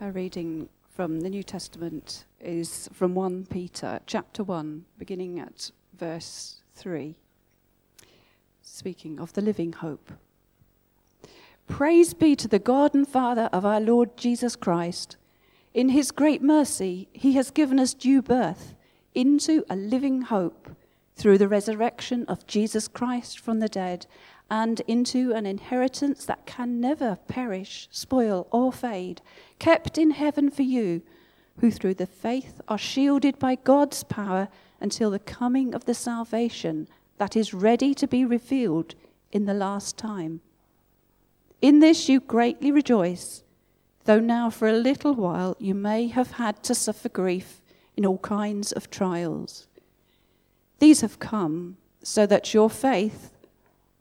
Our reading from the New Testament is from 1 Peter, chapter 1, beginning at verse 3, speaking of the living hope. Praise be to the God and Father of our Lord Jesus Christ. In his great mercy, he has given us due birth into a living hope through the resurrection of Jesus Christ from the dead and into an inheritance that can never perish, spoil, or fade, kept in heaven for you, who through the faith are shielded by God's power until the coming of the salvation that is ready to be revealed in the last time. In this you greatly rejoice, though now for a little while you may have had to suffer grief in all kinds of trials. These have come so that your faith,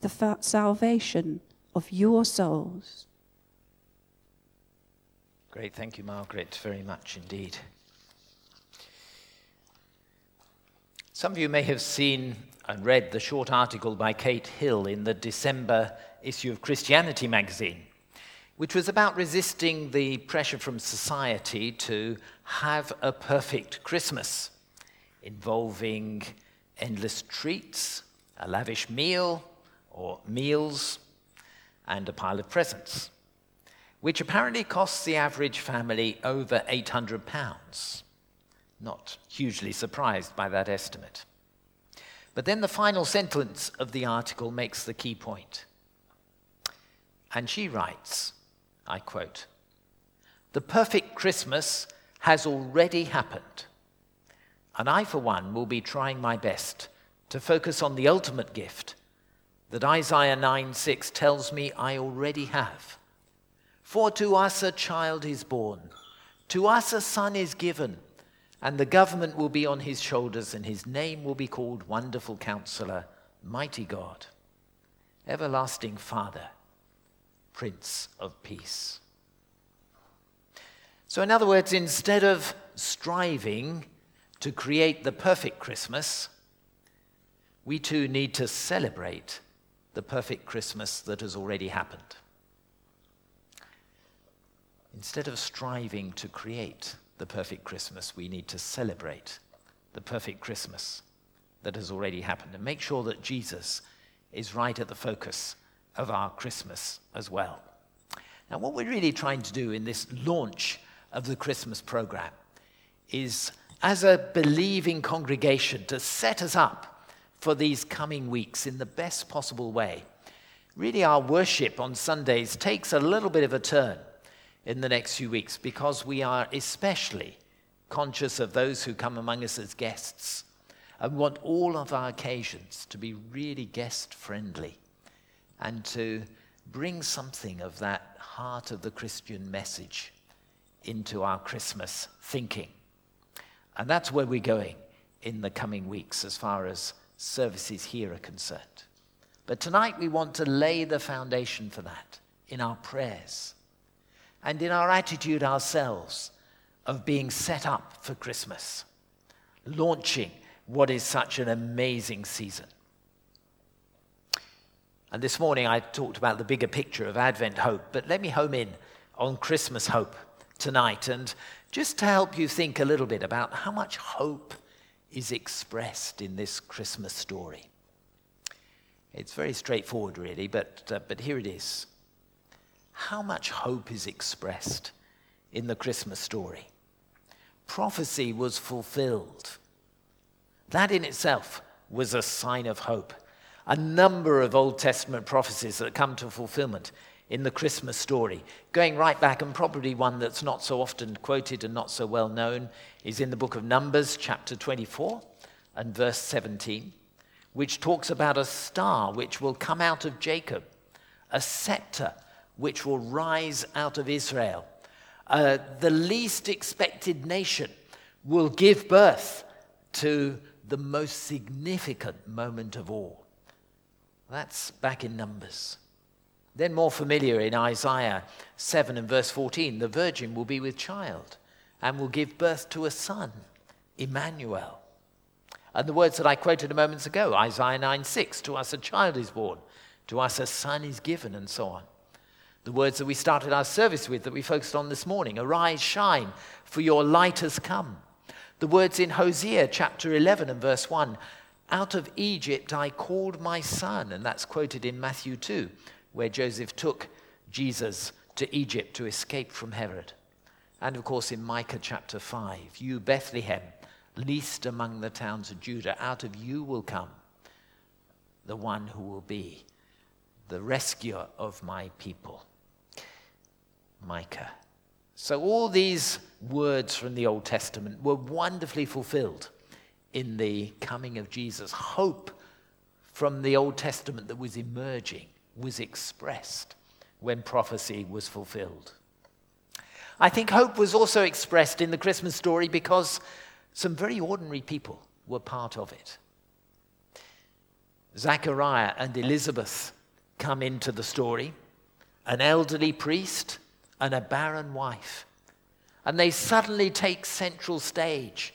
the salvation of your souls. Great. Thank you, Margaret, very much indeed. Some of you may have seen and read the short article by Kate Hill in the December issue of Christianity magazine, which was about resisting the pressure from society to have a perfect Christmas, involving endless treats, a lavish meal, or meals, and a pile of presents, which apparently costs the average family over £800. Not hugely surprised by that estimate. But then the final sentence of the article makes the key point. And she writes, I quote, The perfect Christmas has already happened. And I, for one, will be trying my best to focus on the ultimate gift that Isaiah 9 6 tells me I already have. For to us a child is born, to us a son is given, and the government will be on his shoulders, and his name will be called Wonderful Counselor, Mighty God, Everlasting Father, Prince of Peace. So, in other words, instead of striving to create the perfect Christmas, we too need to celebrate the perfect Christmas that has already happened. Instead of striving to create the perfect Christmas, we need to celebrate the perfect Christmas that has already happened and make sure that Jesus is right at the focus of our Christmas as well. Now, what we're really trying to do in this launch of the Christmas program is, as a believing congregation, to set us up for these coming weeks in the best possible way. Really, our worship on Sundays takes a little bit of a turn in the next few weeks because we are especially conscious of those who come among us as guests and want all of our occasions to be really guest friendly and to bring something of that heart of the Christian message into our Christmas thinking. And that's where we're going in the coming weeks as far as services here are concerned. But tonight we want to lay the foundation for that in our prayers and in our attitude ourselves of being set up for Christmas, launching what is such an amazing season. And this morning I talked about the bigger picture of Advent hope, but let me home in on Christmas hope tonight and just to help you think a little bit about how much hope is expressed in this Christmas story. It's very straightforward, really, but, uh, but here it is. How much hope is expressed in the Christmas story? Prophecy was fulfilled. That in itself was a sign of hope. A number of Old Testament prophecies that come to fulfillment in the Christmas story. Going right back, and probably one that's not so often quoted and not so well known, is in the book of Numbers, chapter 24 and verse 17, which talks about a star which will come out of Jacob, a scepter which will rise out of Israel, Uh, the least expected nation will give birth to the most significant moment of all. That's back in Numbers. Then, more familiar in Isaiah 7 and verse 14, the virgin will be with child and will give birth to a son, Emmanuel. And the words that I quoted a moment ago, Isaiah 9 6, to us a child is born, to us a son is given, and so on. The words that we started our service with, that we focused on this morning arise, shine, for your light has come. The words in Hosea chapter 11 and verse 1 Out of Egypt I called my son, and that's quoted in Matthew 2, where Joseph took Jesus to Egypt to escape from Herod. And of course in Micah chapter 5, You, Bethlehem, least among the towns of Judah, out of you will come the one who will be the rescuer of my people. Micah. So, all these words from the Old Testament were wonderfully fulfilled in the coming of Jesus. Hope from the Old Testament that was emerging was expressed when prophecy was fulfilled. I think hope was also expressed in the Christmas story because some very ordinary people were part of it. Zachariah and Elizabeth come into the story, an elderly priest and a barren wife. And they suddenly take central stage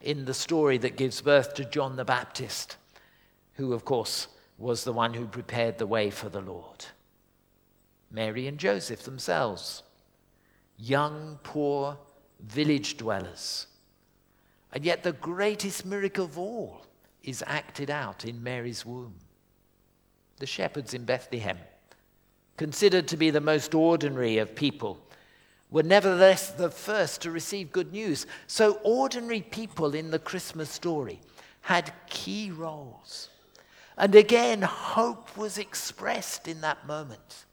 in the story that gives birth to John the Baptist, who, of course, was the one who prepared the way for the Lord. Mary and Joseph themselves, young, poor village dwellers. And yet, the greatest miracle of all is acted out in Mary's womb. The shepherds in Bethlehem considered to be the most ordinary of people, were nevertheless the first to receive good news. So, ordinary people in the Christmas story had key roles. And again, hope was expressed in that moment.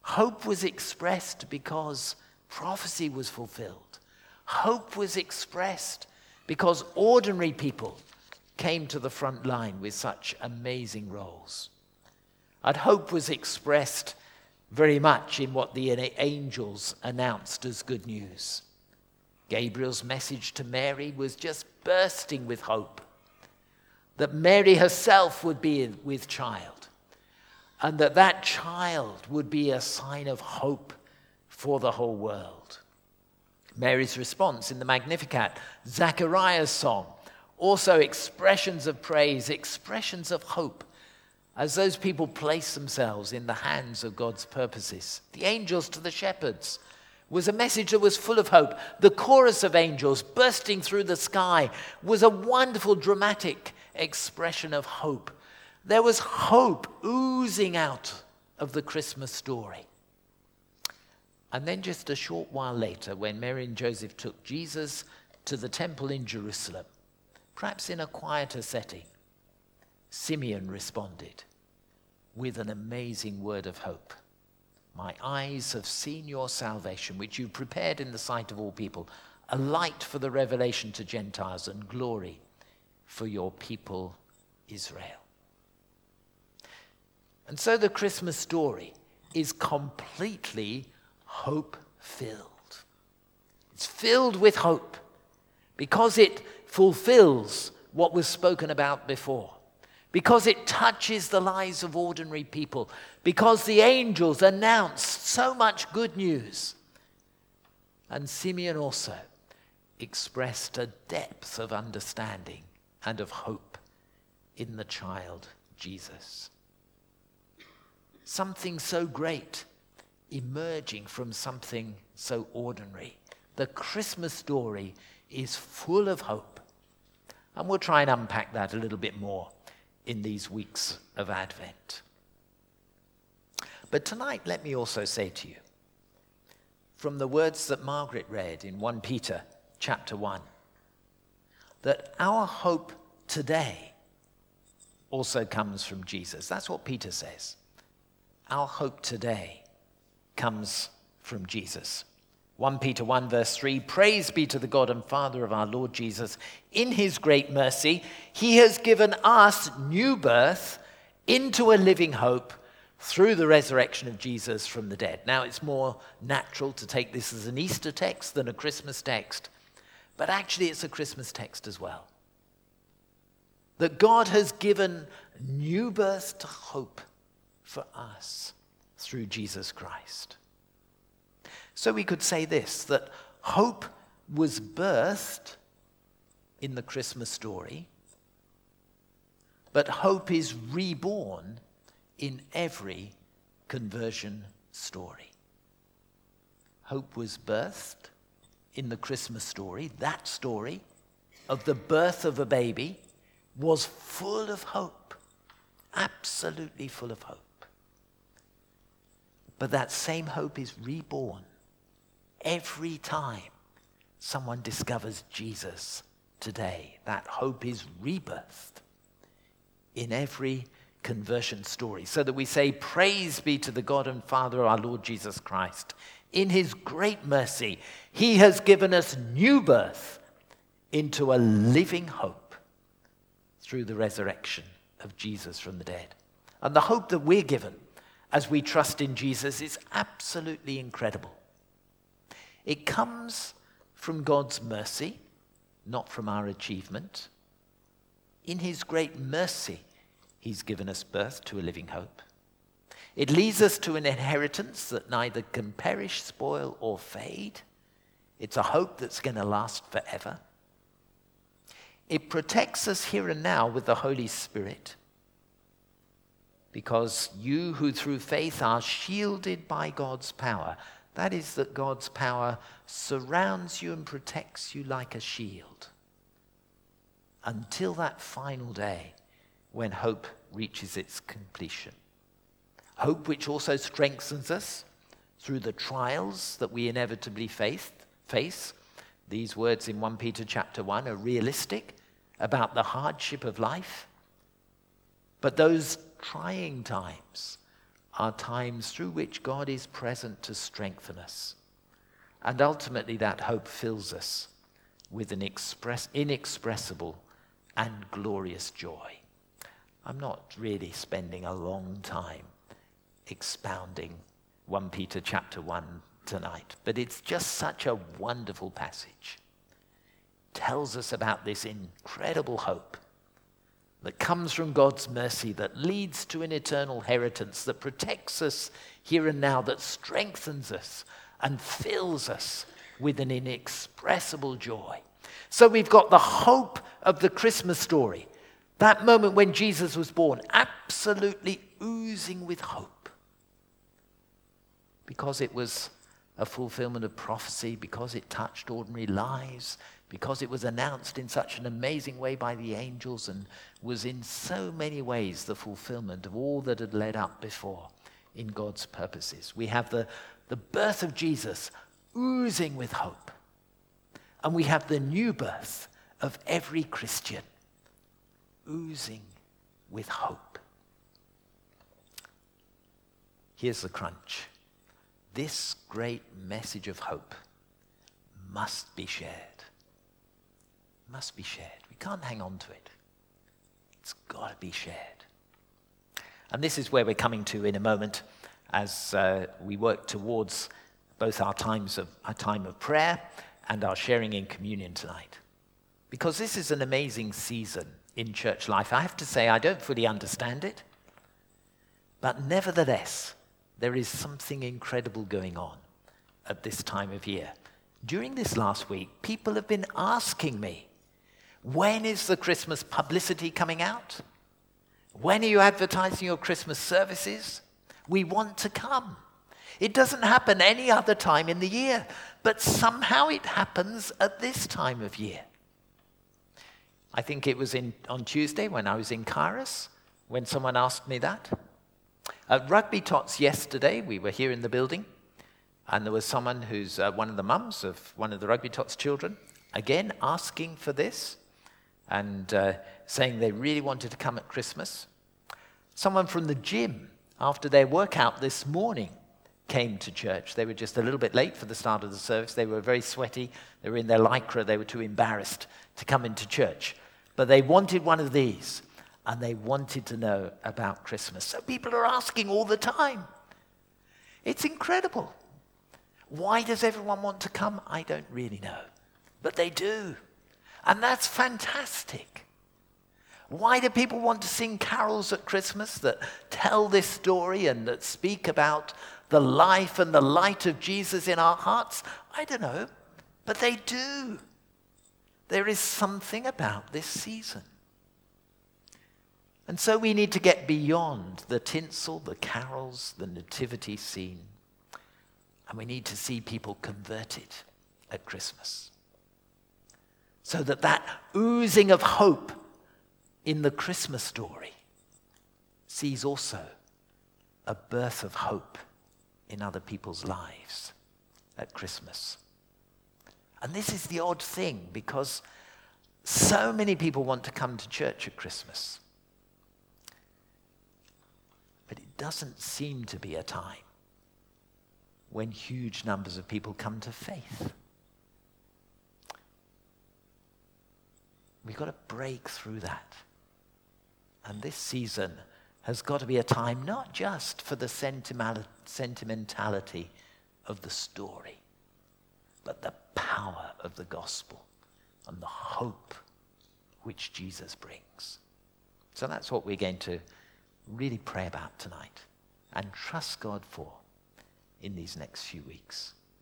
Hope was expressed because prophecy was fulfilled. Hope was expressed because ordinary people came to the front line with such amazing roles. And hope was expressed very much in what the angels announced as good news. Gabriel's message to Mary was just bursting with hope that Mary herself would be with child and that that child would be a sign of hope for the whole world. Mary's response in the Magnificat, Zachariah's song, also expressions of praise, expressions of hope as those people place themselves in the hands of God's purposes. The angels to the shepherds was a message that was full of hope. The chorus of angels bursting through the sky was a wonderful, dramatic expression of hope. There was hope oozing out of the Christmas story. And then, just a short while later, when Mary and Joseph took Jesus to the temple in Jerusalem, perhaps in a quieter setting, Simeon responded with an amazing word of hope. My eyes have seen your salvation, which you prepared in the sight of all people, a light for the revelation to Gentiles and glory for your people Israel. And so the Christmas story is completely hope filled. It's filled with hope because it fulfills what was spoken about before because it touches the lives of ordinary people, because the angels announced so much good news. And Simeon also expressed a depth of understanding and of hope in the child Jesus. Something so great emerging from something so ordinary. The Christmas story is full of hope. And we'll try and unpack that a little bit more in these weeks of Advent. But tonight, let me also say to you, from the words that Margaret read in 1 Peter chapter 1, that our hope today also comes from Jesus. That's what Peter says. Our hope today comes from Jesus. 1 Peter 1, verse 3 Praise be to the God and Father of our Lord Jesus. In his great mercy, he has given us new birth into a living hope through the resurrection of Jesus from the dead. Now, it's more natural to take this as an Easter text than a Christmas text, but actually, it's a Christmas text as well. That God has given new birth to hope for us through Jesus Christ. So we could say this that hope was birthed in the Christmas story, but hope is reborn in every conversion story. Hope was birthed in the Christmas story. That story of the birth of a baby was full of hope, absolutely full of hope. But that same hope is reborn every time someone discovers Jesus today. That hope is rebirthed in every conversion story. So that we say, Praise be to the God and Father of our Lord Jesus Christ. In his great mercy, he has given us new birth into a living hope through the resurrection of Jesus from the dead. And the hope that we're given as we trust in Jesus is absolutely incredible. It comes from God's mercy, not from our achievement. In his great mercy, he's given us birth to a living hope. It leads us to an inheritance that neither can perish, spoil, or fade. It's a hope that's going to last forever. It protects us here and now with the Holy Spirit. Because you who through faith are shielded by God's power, that is, that God's power surrounds you and protects you like a shield until that final day when hope reaches its completion. Hope which also strengthens us through the trials that we inevitably face. face. These words in 1 Peter chapter 1 are realistic about the hardship of life. But those trying times are times through which God is present to strengthen us. And ultimately, that hope fills us with an express, inexpressible and glorious joy. I'm not really spending a long time expounding 1 Peter chapter 1 tonight, but it's just such a wonderful passage. Tells us about this incredible hope that comes from God's mercy, that leads to an eternal inheritance, that protects us here and now, that strengthens us and fills us with an inexpressible joy. So we've got the hope of the Christmas story, that moment when Jesus was born, absolutely oozing with hope. Because it was a fulfillment of prophecy, because it touched ordinary lives, because it was announced in such an amazing way by the angels and was in so many ways the fulfillment of all that had led up before in God's purposes. We have the, the birth of Jesus oozing with hope. And we have the new birth of every Christian oozing with hope. Here's the crunch. This great message of hope must be shared must be shared. We can't hang on to it. It's got to be shared. And this is where we're coming to in a moment as uh, we work towards both our times of our time of prayer and our sharing in communion tonight. Because this is an amazing season in church life. I have to say, I don't fully understand it, but nevertheless, there is something incredible going on at this time of year. During this last week, people have been asking me, when is the Christmas publicity coming out? When are you advertising your Christmas services? We want to come. It doesn't happen any other time in the year, but somehow it happens at this time of year. I think it was in, on Tuesday when I was in Kairos when someone asked me that. At Rugby Tots yesterday, we were here in the building, and there was someone who's uh, one of the mums of one of the Rugby Tots children, again asking for this and uh, saying they really wanted to come at Christmas. Someone from the gym, after their workout this morning, came to church. They were just a little bit late for the start of the service. They were very sweaty. They were in their lycra. They were too embarrassed to come into church. But they wanted one of these. And they wanted to know about Christmas. So people are asking all the time. It's incredible. Why does everyone want to come? I don't really know. But they do. And that's fantastic. Why do people want to sing carols at Christmas that tell this story and that speak about the life and the light of Jesus in our hearts? I don't know. But they do. There is something about this season. And so we need to get beyond the tinsel, the carols, the nativity scene. And we need to see people converted at Christmas. So that that oozing of hope in the Christmas story sees also a birth of hope in other people's lives at Christmas. And this is the odd thing because so many people want to come to church at Christmas. But it doesn't seem to be a time when huge numbers of people come to faith. We've got to break through that. And this season has got to be a time not just for the sentimentality of the story, but the power of the gospel and the hope which Jesus brings. So that's what we're going to really pray about tonight and trust God for in these next few weeks.